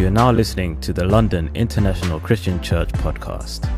You are now listening to the London International Christian Church podcast.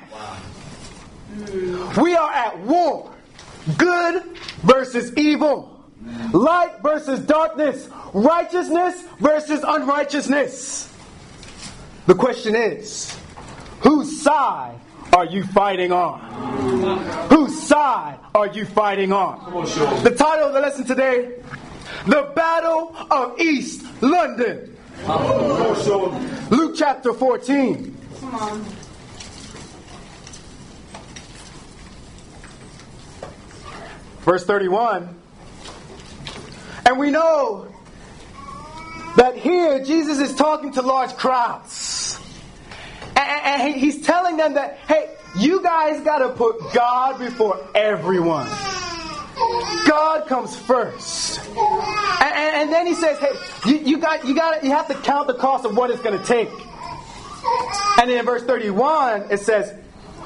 Not alive. We are at war. Good versus evil. Light versus darkness. Righteousness versus unrighteousness. The question is, whose side are you fighting on? Whose side are you fighting on? The title of the lesson today, The Battle of East London. Luke chapter 14. Verse 31. And we know that here Jesus is talking to large crowds. And, he's telling them that, hey, you guys got to put God before everyone. God comes first. And then he says, hey, you, you got you got you have to count the cost of what it's going to take. And then in verse 31, it says,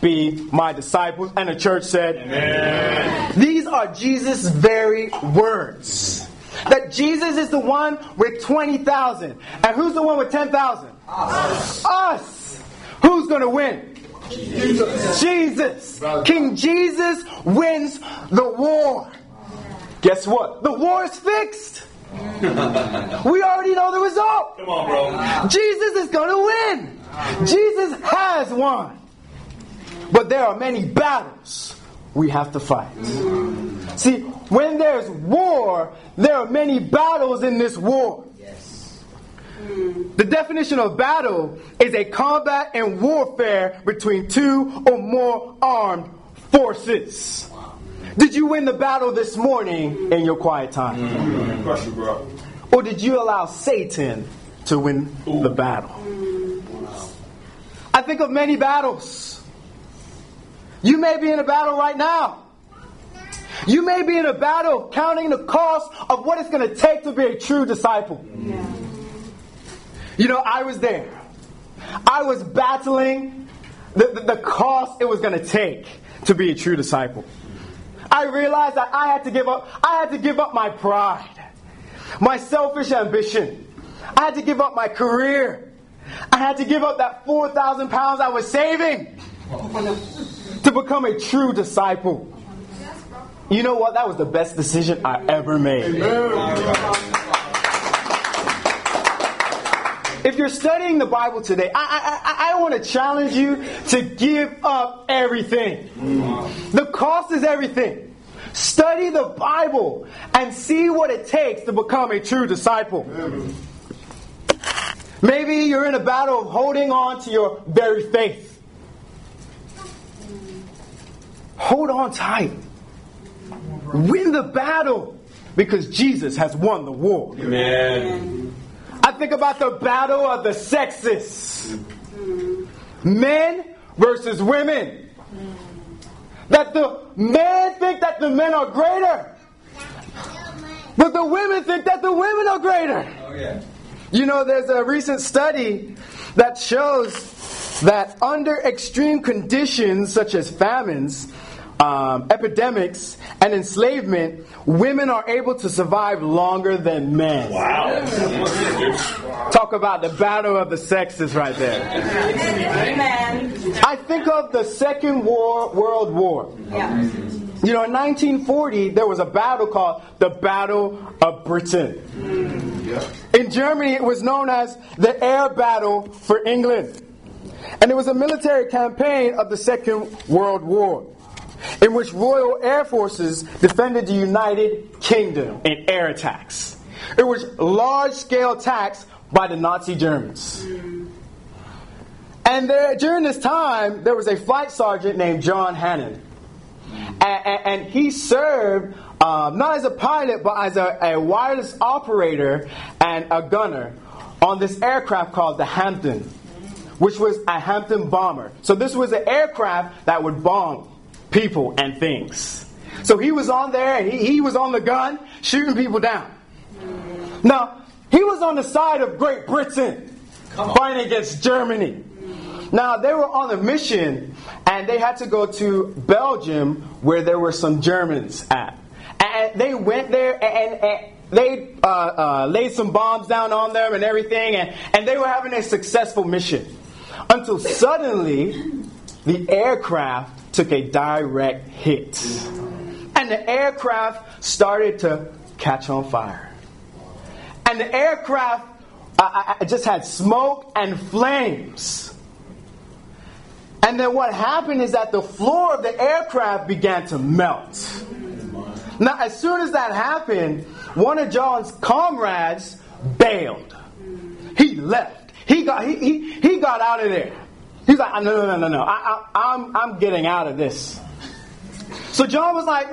be my disciples. And the church said, Amen. These are Jesus' very words. That Jesus is the one with 20,000. And who's the one with 10,000? Us. Us. Who's going to win? Jesus. Jesus. King Jesus wins the war. Guess what? The war is fixed. we already know the result. Come on, bro. Jesus is going to win. Jesus has won. But there are many battles we have to fight. See, when there's war, there are many battles in this war. The definition of battle is a combat and warfare between two or more armed forces. Did you win the battle this morning in your quiet time? Or did you allow Satan to win the battle? I think of many battles. You may be in a battle right now. You may be in a battle counting the cost of what it's going to take to be a true disciple. You know, I was there. I was battling the, the, the cost it was going to take to be a true disciple. I realized that I had to give up. I had to give up my pride, my selfish ambition. I had to give up my career. I had to give up that four thousand pounds I was saving to become a true disciple. You know what? That was the best decision I ever made. If you're studying the Bible today, I, I, I, I want to challenge you to give up everything. The cost is everything. Study the Bible and see what it takes to become a true disciple. Maybe you're in a battle of holding on to your very faith. Hold on tight. Win the battle because Jesus has won the war. Amen. I think about the battle of the sexes men versus women. That the men think that the men are greater, but the women think that the women are greater. Oh, yeah. You know, there's a recent study that shows that under extreme conditions such as famines, um, epidemics, and enslavement, women are able to survive longer than men. Wow. Talk about the battle of the sexes right there. Amen. I think of the Second War, World War. Yeah. You know, in 1940, there was a battle called the Battle of Britain. In Germany, it was known as the Air Battle for England. And it was a military campaign of the Second World War, in which Royal Air Forces defended the United Kingdom in air attacks. It was large scale attacks by the Nazi Germans. And there, during this time, there was a flight sergeant named John Hannah. And, and, and he served um, not as a pilot, but as a, a wireless operator and a gunner on this aircraft called the Hampden, which was a Hampden bomber. So this was an aircraft that would bomb people and things. So he was on there and he, he was on the gun shooting people down. Now, he was on the side of Great Britain fighting against Germany. Now, they were on a mission and they had to go to Belgium where there were some Germans at. And they went there and, and they uh, uh, laid some bombs down on them and everything, and, and they were having a successful mission. Until suddenly, the aircraft took a direct hit. And the aircraft started to catch on fire. And the aircraft just had smoke and flames. And then what happened is that the floor of the aircraft began to melt. Now, as soon as that happened, one of John's comrades bailed. He left. He got he, he, he got out of there. He's like, no, no, no, no, no. I, I, I'm I'm getting out of this. So John was like,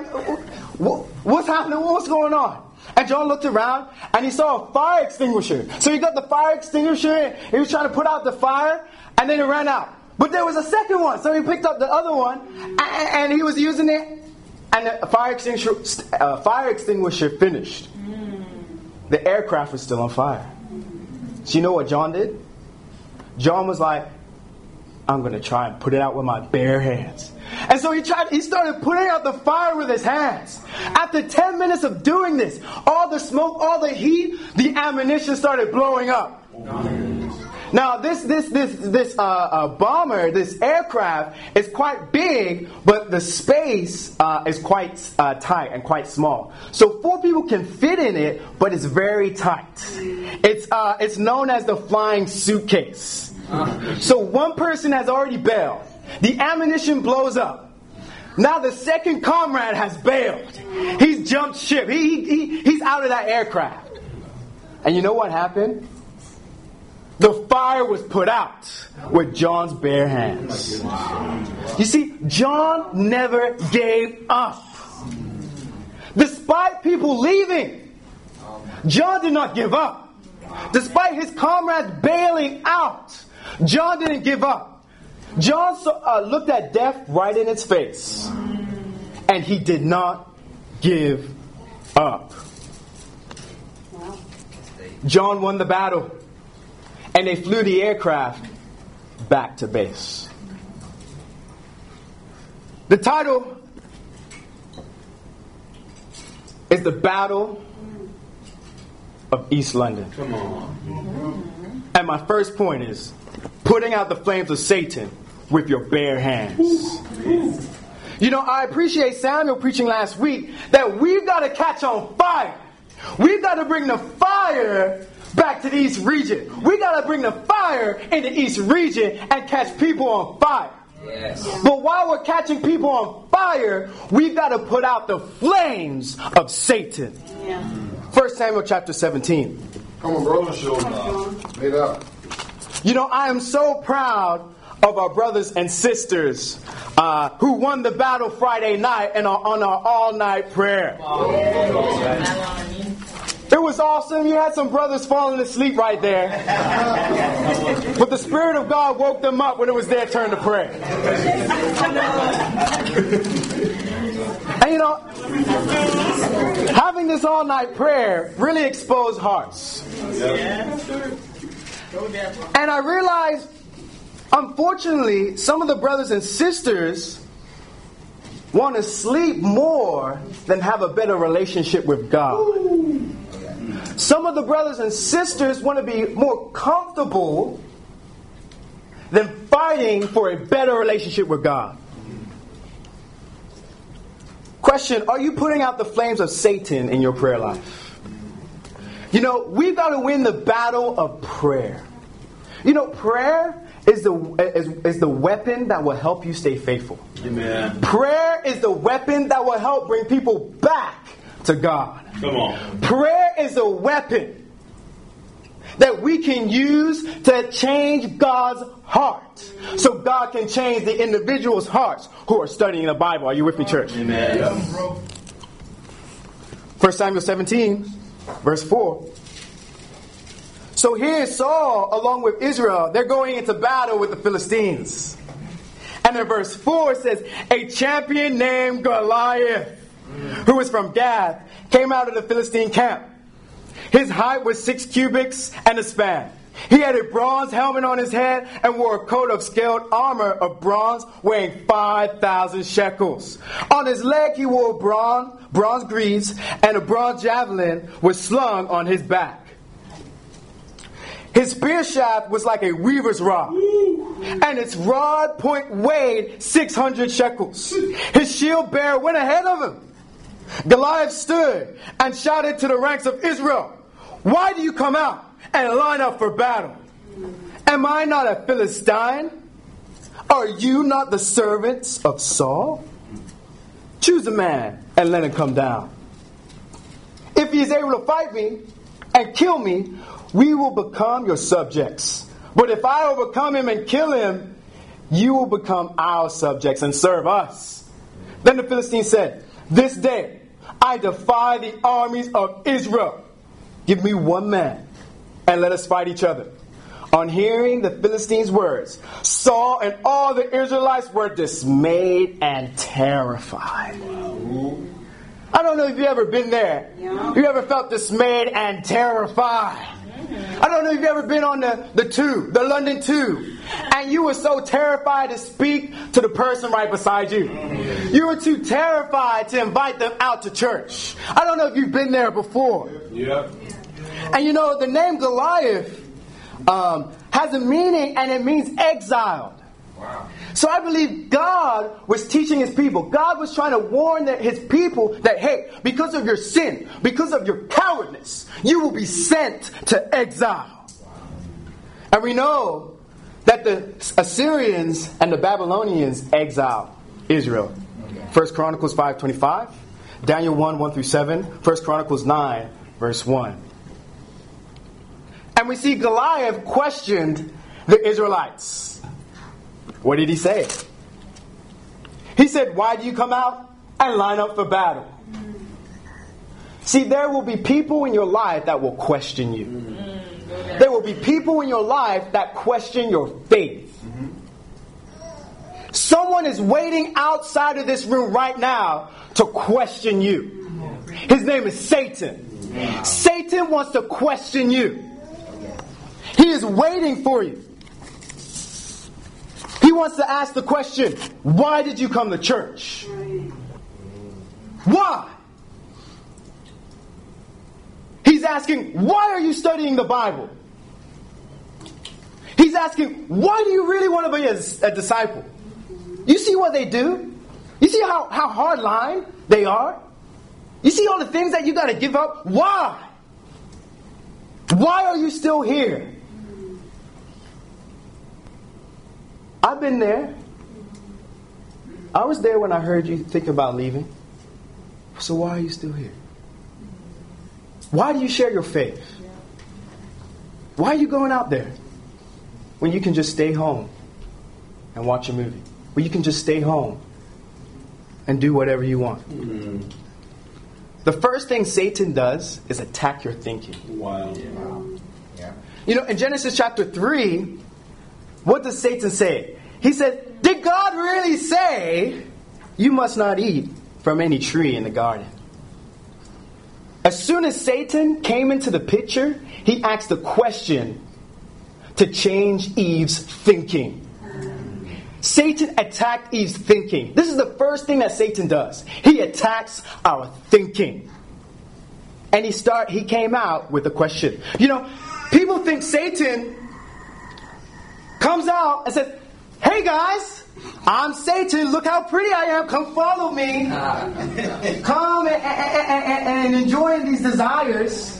what's happening? What's going on? And John looked around and he saw a fire extinguisher. So he got the fire extinguisher. and He was trying to put out the fire, and then it ran out. But there was a second one, so he picked up the other one, and, and he was using it, and the fire extinguisher, uh, fire extinguisher finished. The aircraft was still on fire. So you know what John did? John was like, I'm going to try and put it out with my bare hands. And so he tried, he started putting out the fire with his hands. After 10 minutes of doing this, all the smoke, all the heat, the ammunition started blowing up. Now, this this this this uh, uh, bomber, this aircraft is quite big, but the space uh, is quite uh, tight and quite small. So four people can fit in it, but it's very tight. It's uh, it's known as the flying suitcase. So one person has already bailed. The ammunition blows up. Now the second comrade has bailed. He's jumped ship. He, he, he's out of that aircraft. And you know what happened? The fire was put out with John's bare hands. You see, John never gave up. Despite people leaving, John did not give up. Despite his comrades bailing out, John didn't give up. John saw, uh, looked at death right in its face, and he did not give up. John won the battle and they flew the aircraft back to base. The title is The Battle of East London. Come on. And my first point is putting out the flames of Satan with your bare hands. You know, I appreciate Samuel preaching last week that we've got to catch on fire. We've got to bring the fire back to the East region. We got to bring the fire in the East region and catch people on fire. Yes. But while we're catching people on fire, we've got to put out the flames of Satan. Yeah. 1 Samuel chapter 17. Come on, brother, show up. Made up. You know, I am so proud of our brothers and sisters uh, who won the battle Friday night and are on our all night prayer. It was awesome. You had some brothers falling asleep right there. But the Spirit of God woke them up when it was their turn to pray. And you know, having this all night prayer really exposed hearts. And I realized Unfortunately, some of the brothers and sisters want to sleep more than have a better relationship with God. Some of the brothers and sisters want to be more comfortable than fighting for a better relationship with God. Question Are you putting out the flames of Satan in your prayer life? You know, we've got to win the battle of prayer. You know, prayer is the, is, is the weapon that will help you stay faithful. Amen. Prayer is the weapon that will help bring people back to God. Come on. Prayer is a weapon that we can use to change God's heart. So God can change the individual's hearts who are studying the Bible. Are you with me, church? Amen. 1 Samuel 17, verse 4. So here Saul along with Israel. They're going into battle with the Philistines. And in verse 4 says, A champion named Goliath, who was from Gath, came out of the Philistine camp. His height was six cubits and a span. He had a bronze helmet on his head and wore a coat of scaled armor of bronze weighing 5,000 shekels. On his leg he wore bronze, bronze greaves and a bronze javelin was slung on his back. His spear shaft was like a weaver's rod, and its rod point weighed 600 shekels. His shield bearer went ahead of him. Goliath stood and shouted to the ranks of Israel, Why do you come out and line up for battle? Am I not a Philistine? Are you not the servants of Saul? Choose a man and let him come down. If he is able to fight me and kill me, we will become your subjects. But if I overcome him and kill him, you will become our subjects and serve us. Then the Philistine said, This day I defy the armies of Israel. Give me one man and let us fight each other. On hearing the Philistines' words, Saul and all the Israelites were dismayed and terrified. I don't know if you've ever been there. Yeah. You ever felt dismayed and terrified? Mm-hmm. I don't know if you've ever been on the, the tube, the London tube, and you were so terrified to speak to the person right beside you. You were too terrified to invite them out to church. I don't know if you've been there before. Yep. And you know, the name Goliath um, has a meaning and it means exiled. So I believe God was teaching his people. God was trying to warn that his people that, hey, because of your sin, because of your cowardness, you will be sent to exile. And we know that the Assyrians and the Babylonians exiled Israel. First Chronicles 5.25, Daniel 1, 1 through 7, 1 Chronicles 9, verse 1. And we see Goliath questioned the Israelites. What did he say? He said, Why do you come out and line up for battle? See, there will be people in your life that will question you. There will be people in your life that question your faith. Someone is waiting outside of this room right now to question you. His name is Satan. Satan wants to question you. He is waiting for you. He wants to ask the question, why did you come to church? Why? He's asking, why are you studying the Bible? He's asking, why do you really want to be a, a disciple? You see what they do? You see how, how hard line they are? You see all the things that you got to give up? Why? Why are you still here? I've been there. I was there when I heard you think about leaving. So why are you still here? Why do you share your faith? Why are you going out there when you can just stay home and watch a movie? When you can just stay home and do whatever you want? Mm-hmm. The first thing Satan does is attack your thinking. Wow. You know, in Genesis chapter 3, what does Satan say? He said, Did God really say you must not eat from any tree in the garden? As soon as Satan came into the picture, he asked a question to change Eve's thinking. Satan attacked Eve's thinking. This is the first thing that Satan does. He attacks our thinking. And he start he came out with a question. You know, people think Satan comes out and says, "Hey guys, I'm Satan. Look how pretty I am. Come follow me. Come and, and, and, enjoy these desires."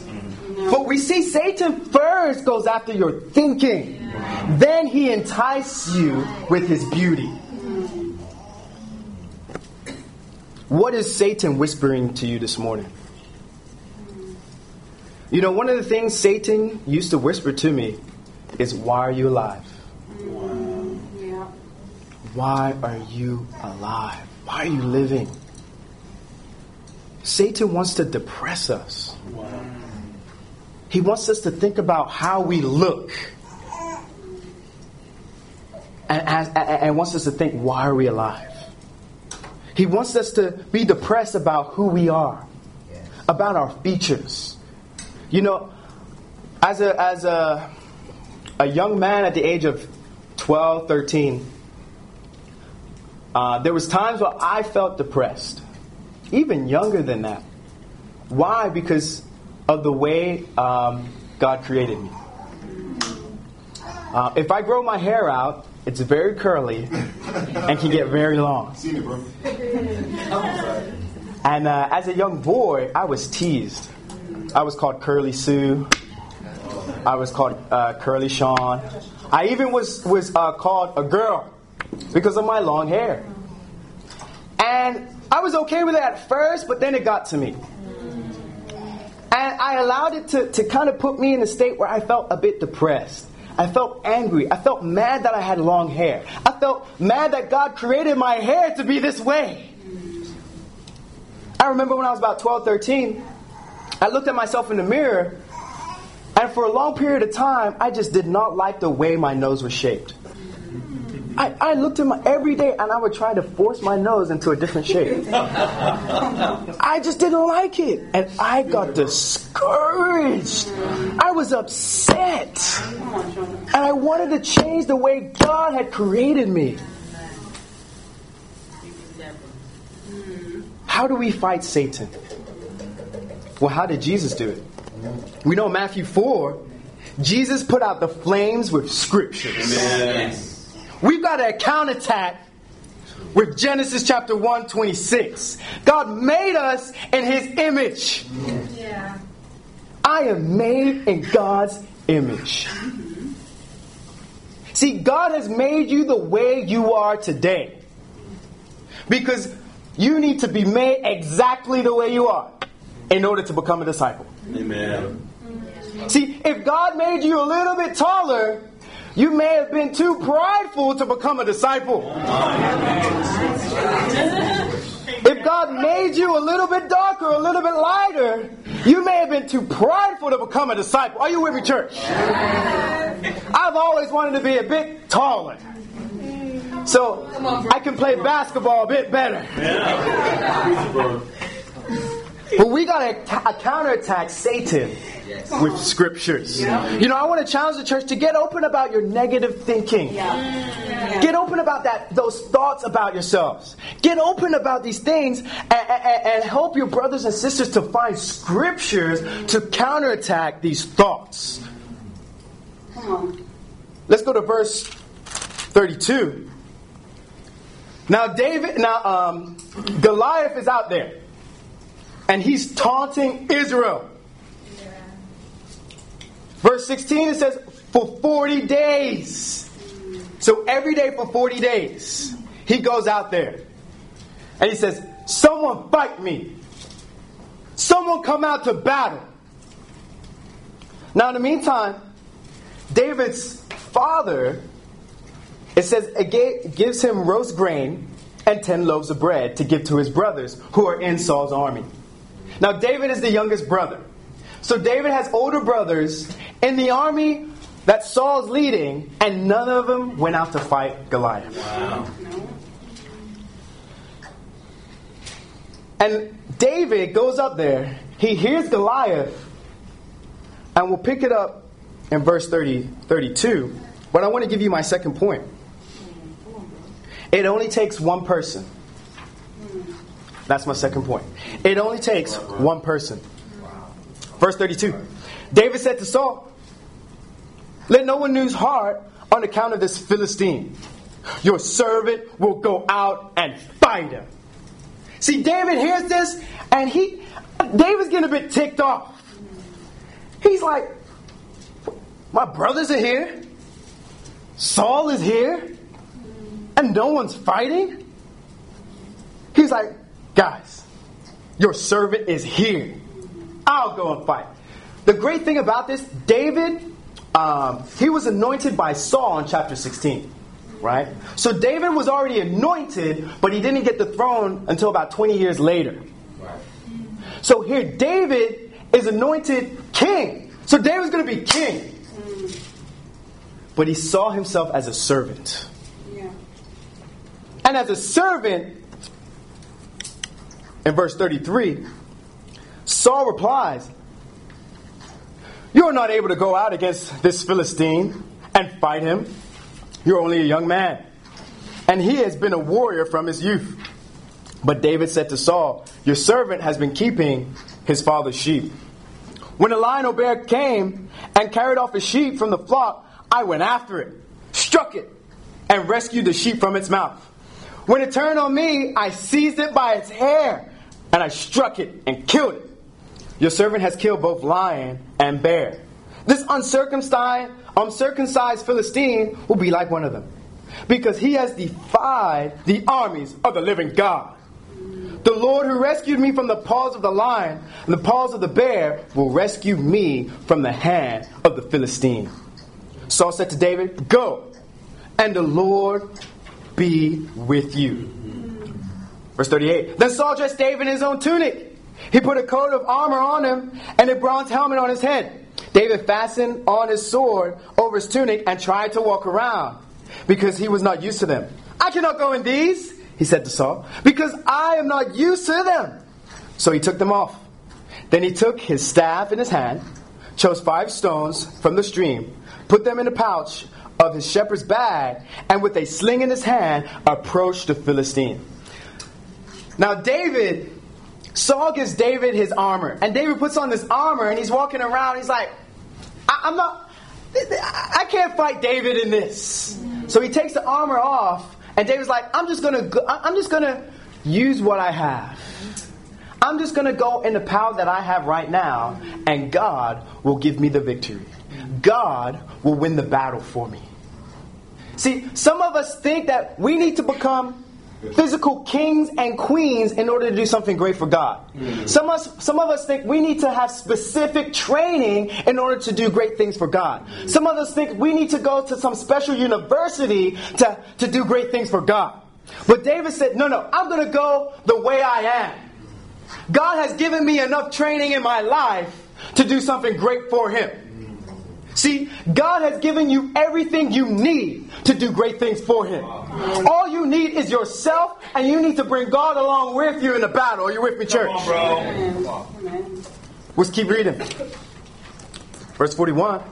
But we see Satan first goes after your thinking. Then he entices you with his beauty. What is Satan whispering to you this morning? You know, one of the things Satan used to whisper to me is, Why are you alive? Why are you alive? Why are you living? Satan wants to depress us. He wants us to think about how we look. And, and, wants us to think, why are we alive? He wants us to be depressed about who we are, about our features. You know, as a, as a, a young man at the age of 12, 13, uh, there was times where I felt depressed, even younger than that. Why? Because of the way um, God created me. Uh, if I grow my hair out, it's very curly and can get very long. Bro. And uh, as a young boy, I was teased. I was called Curly Sue. I was called uh, Curly Sean. I even was was uh, called a girl because of my long hair. And I was okay with it at first, but then it got to me. And I allowed it to, to kind of put me in a state where I felt a bit depressed. I felt angry. I felt mad that I had long hair. I felt mad that God created my hair to be this way. I remember when I was about 12, 13, I looked at myself in the mirror, and for a long period of time, I just did not like the way my nose was shaped. I, I looked at my every day and I would try to force my nose into a different shape. I just didn't like it. And I got discouraged. I was upset. And I wanted to change the way God had created me. How do we fight Satan? Well, how did Jesus do it? We know Matthew 4, Jesus put out the flames with scriptures. We've got a counterattack with Genesis chapter 1 26. God made us in his image. Yeah. I am made in God's image. See, God has made you the way you are today. Because you need to be made exactly the way you are in order to become a disciple. Amen. See, if God made you a little bit taller, you may have been too prideful to become a disciple. If God made you a little bit darker, a little bit lighter, you may have been too prideful to become a disciple. Are you with me, church? I've always wanted to be a bit taller. So I can play basketball a bit better. But we got to counterattack Satan with scriptures. You know, I want to challenge the church to get open about your negative thinking. Get open about that, those thoughts about yourselves. Get open about these things and, and, and help your brothers and sisters to find scriptures to counterattack these thoughts. Come on. Let's go to verse 32. Now David, now um, Goliath is out there, and he's taunting Israel. Verse 16 it says, for 40 days. So every day for 40 days, he goes out there, and he says, "Someone fight me. Someone come out to battle." Now in the meantime, David's father it says it gives him roast grain and 10 loaves of bread to give to his brothers who are in Saul's army. Now, David is the youngest brother. So, David has older brothers in the army that Saul's leading, and none of them went out to fight Goliath. Wow. And David goes up there, he hears Goliath, and we'll pick it up in verse 30, 32. But I want to give you my second point. It only takes one person. That's my second point. It only takes one person. Verse 32. David said to Saul, Let no one lose heart on account of this Philistine. Your servant will go out and fight him. See, David hears this, and he David's getting a bit ticked off. He's like, My brothers are here. Saul is here. And no one's fighting. He's like, Guys, your servant is here. I'll go and fight. The great thing about this, David, um, he was anointed by Saul in chapter 16 right? So David was already anointed, but he didn't get the throne until about 20 years later. So here, David is anointed king. So David's going to be king. But he saw himself as a servant. Yeah. And as a servant, in verse 33, Saul replies, You are not able to go out against this Philistine and fight him. You're only a young man. And he has been a warrior from his youth. But David said to Saul, Your servant has been keeping his father's sheep. When a lion or bear came and carried off a sheep from the flock, I went after it, struck it, and rescued the sheep from its mouth. When it turned on me, I seized it by its hair, and I struck it and killed it. Your servant has killed both lion and bear. This uncircumcised, uncircumcised Philistine will be like one of them, because he has defied the armies of the living God. The Lord who rescued me from the paws of the lion and the paws of the bear will rescue me from the hand of the Philistine. Saul said to David, Go, and the Lord be with you. Verse 38. Then Saul dressed David in his own tunic. He put a coat of armor on him and a bronze helmet on his head. David fastened on his sword over his tunic and tried to walk around because he was not used to them. I cannot go in these, he said to Saul, because I am not used to them. So he took them off. Then he took his staff in his hand, chose five stones from the stream, put them in a pouch of his shepherd's bag, and with a sling in his hand, approached the Philistine. Now, David, Saul gives David his armor, and David puts on this armor, and he's walking around. He's like, I, I'm not, I can't fight David in this. So he takes the armor off, and David's like, I'm just gonna, go, I'm just gonna use what I have. I'm just gonna go in the power that I have right now, and God will give me the victory. God will win the battle for me. See, some of us think that we need to become physical kings and queens in order to do something great for God. Mm. Some, of us, some of us think we need to have specific training in order to do great things for God. Mm. Some of us think we need to go to some special university to, to do great things for God. But David said, No, no, I'm going to go the way I am. God has given me enough training in my life to do something great for Him. See, God has given you everything you need to do great things for Him. All you need is yourself, and you need to bring God along with you in the battle. Are you with me, church? Amen. Let's keep reading. Verse 41.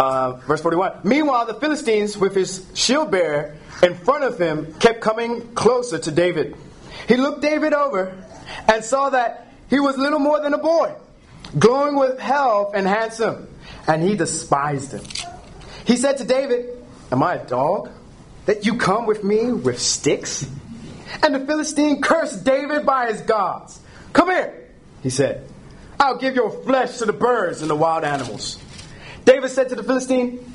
Uh, verse 41. Meanwhile, the Philistines, with his shield bearer in front of him, kept coming closer to David. He looked David over and saw that he was little more than a boy, glowing with health and handsome, and he despised him. He said to David, Am I a dog that you come with me with sticks? And the Philistine cursed David by his gods. Come here, he said. I'll give your flesh to the birds and the wild animals. David said to the Philistine,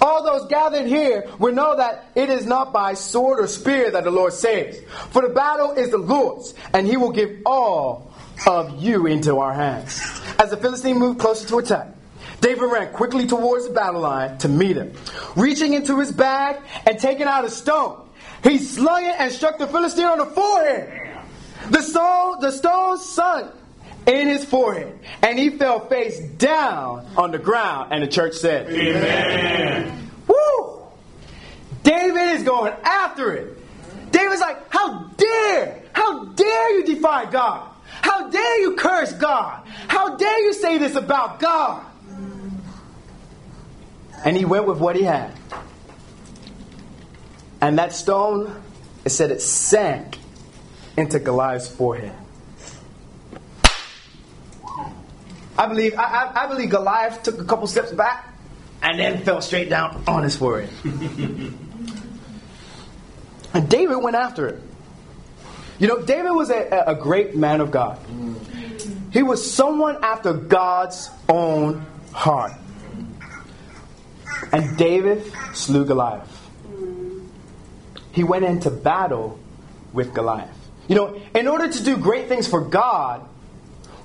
All those gathered here will know that it is not by sword or spear that the Lord saves. For the battle is the Lord's, and he will give all of you into our hands. As the Philistine moved closer to attack, David ran quickly towards the battle line to meet him. Reaching into his bag and taking out a stone, he slung it and struck the Philistine on the forehead. The stone, the stone sunk in his forehead, and he fell face down on the ground. And the church said, Amen. Woo! David is going after it. David's like, How dare, how dare you defy God? How dare you curse God? How dare you say this about God? And he went with what he had. And that stone, it said it sank into Goliath's forehead. I believe I, I, I believe Goliath took a couple steps back and then fell straight down on his forehead. and David went after it. You know, David was a, a great man of God. He was someone after God's own heart. And David slew Goliath. He went into battle with Goliath. You know, in order to do great things for God,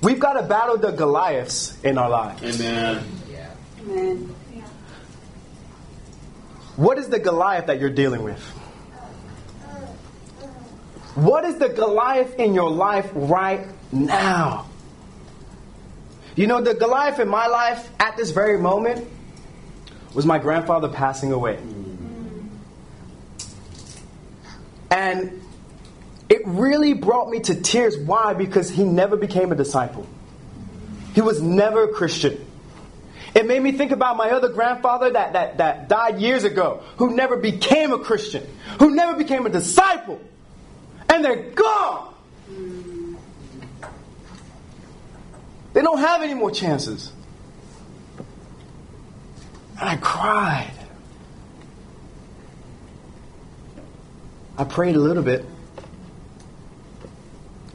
we've got to battle the Goliaths in our lives. Amen. Yeah. Amen. What is the Goliath that you're dealing with? What is the Goliath in your life right now? You know, the Goliath in my life at this very moment was my grandfather passing away. And it really brought me to tears. Why? Because he never became a disciple, he was never a Christian. It made me think about my other grandfather that, that, that died years ago, who never became a Christian, who never became a disciple. And they're gone. They don't have any more chances. And I cried. I prayed a little bit.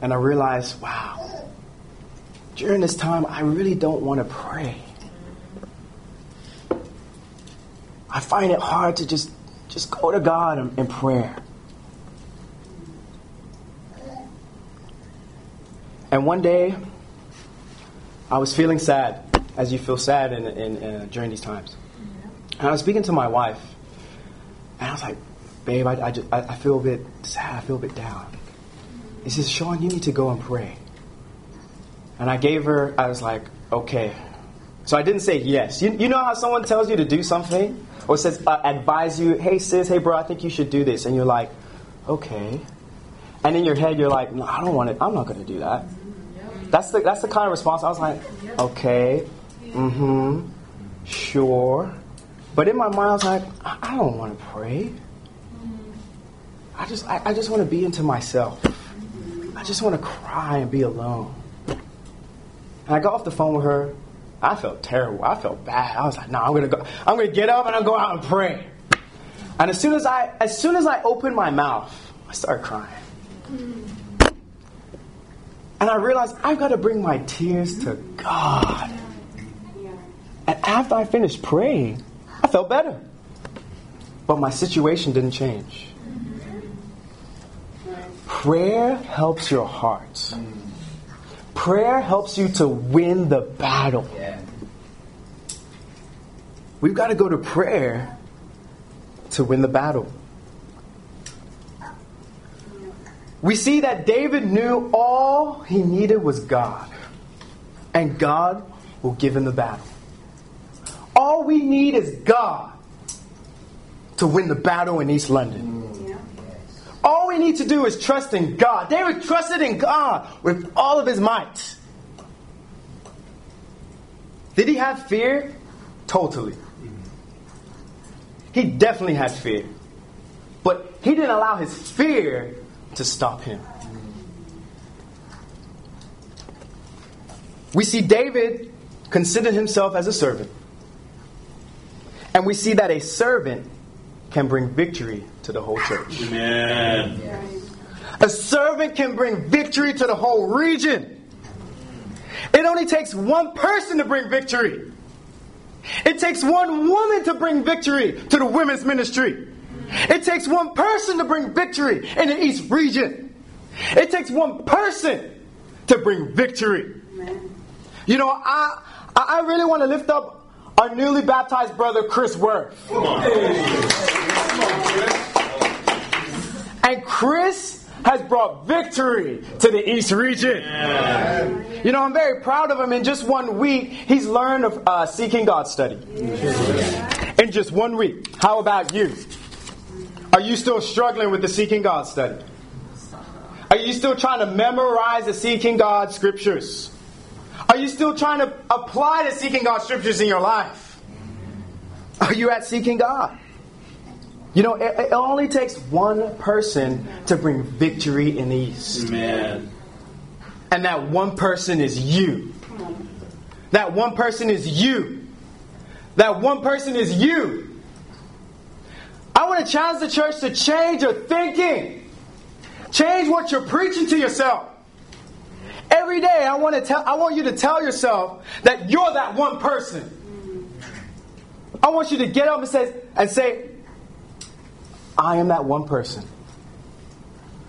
And I realized, wow, during this time, I really don't want to pray. I find it hard to just, just go to God in, prayer. And one day, I was feeling sad, as you feel sad in, in, in, during these times. And I was speaking to my wife, and I was like, babe, I, I, just, I, I feel a bit sad, I feel a bit down. He says, Sean, you need to go and pray. And I gave her, I was like, okay. So I didn't say yes. You, you know how someone tells you to do something? Or says, uh, advise you, hey sis, hey bro, I think you should do this. And you're like, okay. And in your head, you're like, no, I don't want it. I'm not going to do that. That's the, that's the kind of response. I was like, okay, mm hmm, sure. But in my mind, I was like, I, don't want to pray. I just, I, I just want to be into myself. I just want to cry and be alone. And I got off the phone with her. I felt terrible. I felt bad. I was like, no, I'm gonna go. I'm gonna get up and I'm gonna go out and pray. And as soon as I, as soon as I opened my mouth, I started crying. And I realized I've got to bring my tears to God. And after I finished praying, I felt better. But my situation didn't change. Prayer helps your heart. Prayer helps you to win the battle. We've got to go to prayer to win the battle. We see that David knew all he needed was God, and God will give him the battle. All we need is God to win the battle in East London. All we need to do is trust in God. David trusted in God with all of his might. Did he have fear? Totally. He definitely had fear. But he didn't allow his fear to stop him. We see David considered himself as a servant. And we see that a servant can bring victory to the whole church. Amen. A servant can bring victory to the whole region. It only takes one person to bring victory. It takes one woman to bring victory to the women's ministry. It takes one person to bring victory in the East region. It takes one person to bring victory. You know, I I really want to lift up our newly baptized brother Chris Worth. And Chris has brought victory to the East region. You know, I'm very proud of him. In just one week, he's learned of uh, seeking God study. In just one week. How about you? Are you still struggling with the seeking God study? Are you still trying to memorize the seeking God scriptures? Are you still trying to apply the seeking God scriptures in your life? Are you at seeking God? You know, it, it only takes one person to bring victory in the East. Amen. And that one person is you. That one person is you. That one person is you. I want to challenge the church to change your thinking. Change what you're preaching to yourself. Every day I want to tell I want you to tell yourself that you're that one person. I want you to get up and say and say I am that one person.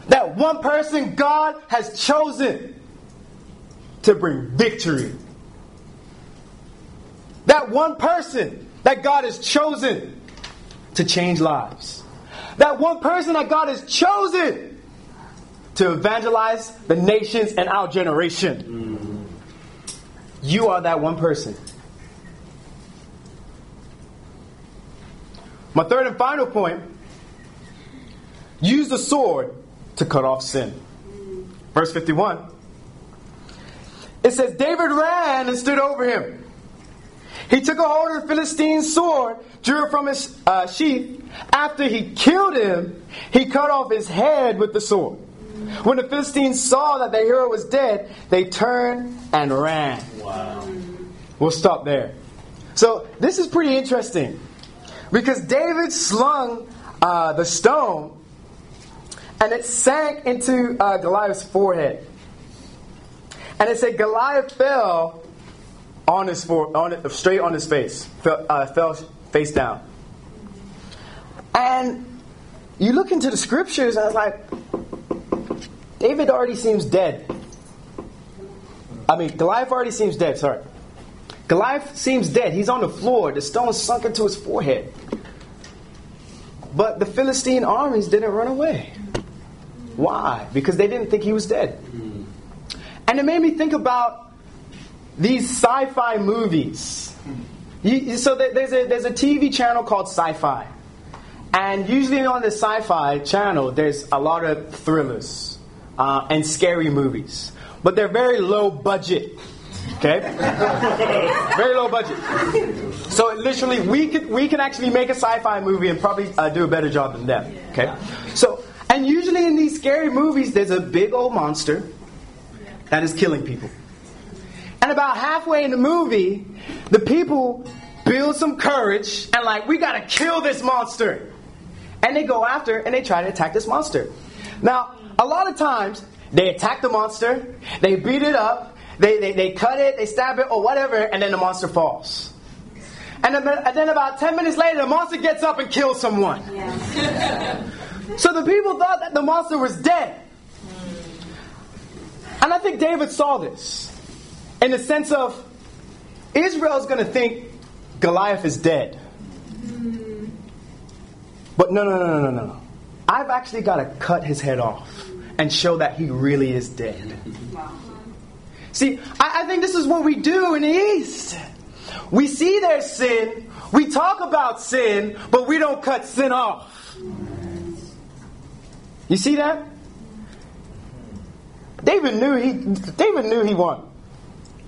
That one person God has chosen to bring victory. That one person that God has chosen to change lives. That one person that God has chosen to evangelize the nations and our generation. You are that one person. My third and final point use the sword to cut off sin. Verse 51. It says, David ran and stood over him. He took a hold of the Philistine's sword, drew it from his uh, sheath. After he killed him, he cut off his head with the sword. When the Philistines saw that their hero was dead, they turned and ran. Wow. We'll stop there. So, this is pretty interesting because David slung uh, the stone and it sank into uh, Goliath's forehead. And it said Goliath fell on his fore, on it, straight on his face, fell, uh, fell face down. And you look into the scriptures, and it's like David already seems dead. I mean, Goliath already seems dead. Sorry, Goliath seems dead. He's on the floor. The stone sunk into his forehead. But the Philistine armies didn't run away. Why? Because they didn't think he was dead. And it made me think about these sci-fi movies. You, so there's a there's a TV channel called Sci-Fi, and usually on the Sci-Fi channel, there's a lot of thrillers uh, and scary movies, but they're very low budget. Okay, very low budget. So literally, we could we can actually make a sci-fi movie and probably uh, do a better job than them. Okay, so and usually in these scary movies, there's a big old monster that is killing people. And about halfway in the movie, the people build some courage and like, we gotta kill this monster. And they go after and they try to attack this monster. Now, a lot of times, they attack the monster, they beat it up, they, they, they cut it, they stab it, or whatever, and then the monster falls. And then, and then about 10 minutes later, the monster gets up and kills someone. so the people thought that the monster was dead. And I think David saw this in the sense of Israel's going to think Goliath is dead. Mm-hmm. But no, no, no, no, no, no. I've actually got to cut his head off and show that he really is dead. See, I, I think this is what we do in the East. We see their sin, we talk about sin, but we don't cut sin off. You see that? David knew he David knew he won.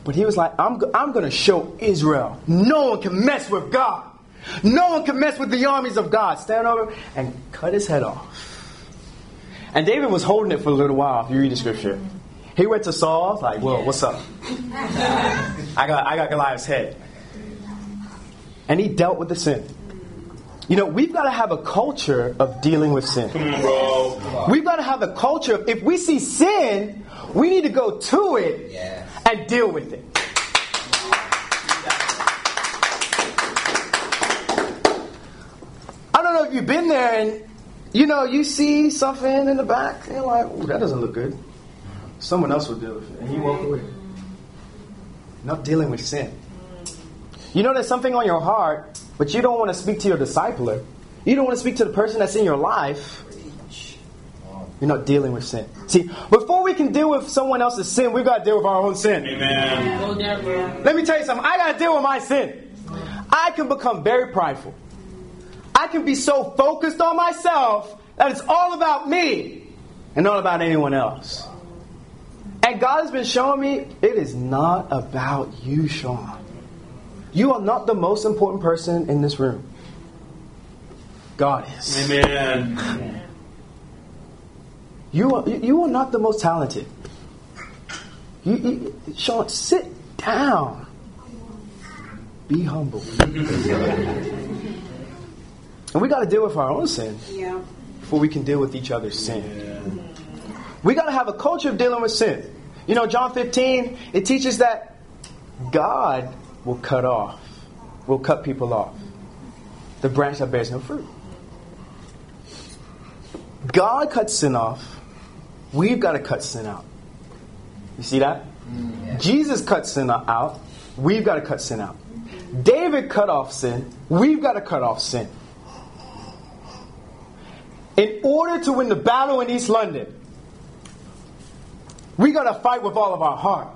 But he was like, I'm, I'm going to show Israel. No one can mess with God. No one can mess with the armies of God. Stand over and cut his head off. And David was holding it for a little while, if you read the scripture. He went to Saul, like, whoa, what's up? I got, I got Goliath's head. And he dealt with the sin. You know, we've got to have a culture of dealing with sin. We've got to have a culture of, if we see sin, we need to go to it and deal with it. I don't know if you've been there and, you know, you see something in the back, and you're like, oh, that doesn't look good. Someone else will deal with it. And you walk away. Not dealing with sin. You know there's something on your heart, but you don't want to speak to your discipler. You don't want to speak to the person that's in your life. You're not dealing with sin. See, before we can deal with someone else's sin, we've got to deal with our own sin. Amen. Let me tell you something. I got to deal with my sin. I can become very prideful. I can be so focused on myself that it's all about me and not about anyone else. And God has been showing me it is not about you, Sean. You are not the most important person in this room. God is. Amen. You are, you are not the most talented. You, you, Sean, sit down. Be humble. and we got to deal with our own sin Yeah. before we can deal with each other's sin. We got to have a culture of dealing with sin. You know, John 15, it teaches that God will cut off, will cut people off. The branch that bears no fruit. God cuts sin off. We've got to cut sin out. You see that? Mm-hmm. Jesus cut sin out. We've got to cut sin out. David cut off sin. We've got to cut off sin. In order to win the battle in East London, we got to fight with all of our heart.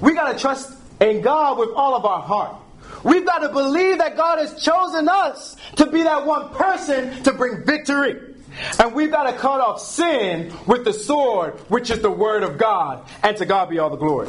We got to trust in God with all of our heart. We've got to believe that God has chosen us to be that one person to bring victory. And we've got to cut off sin with the sword, which is the word of God. And to God be all the glory.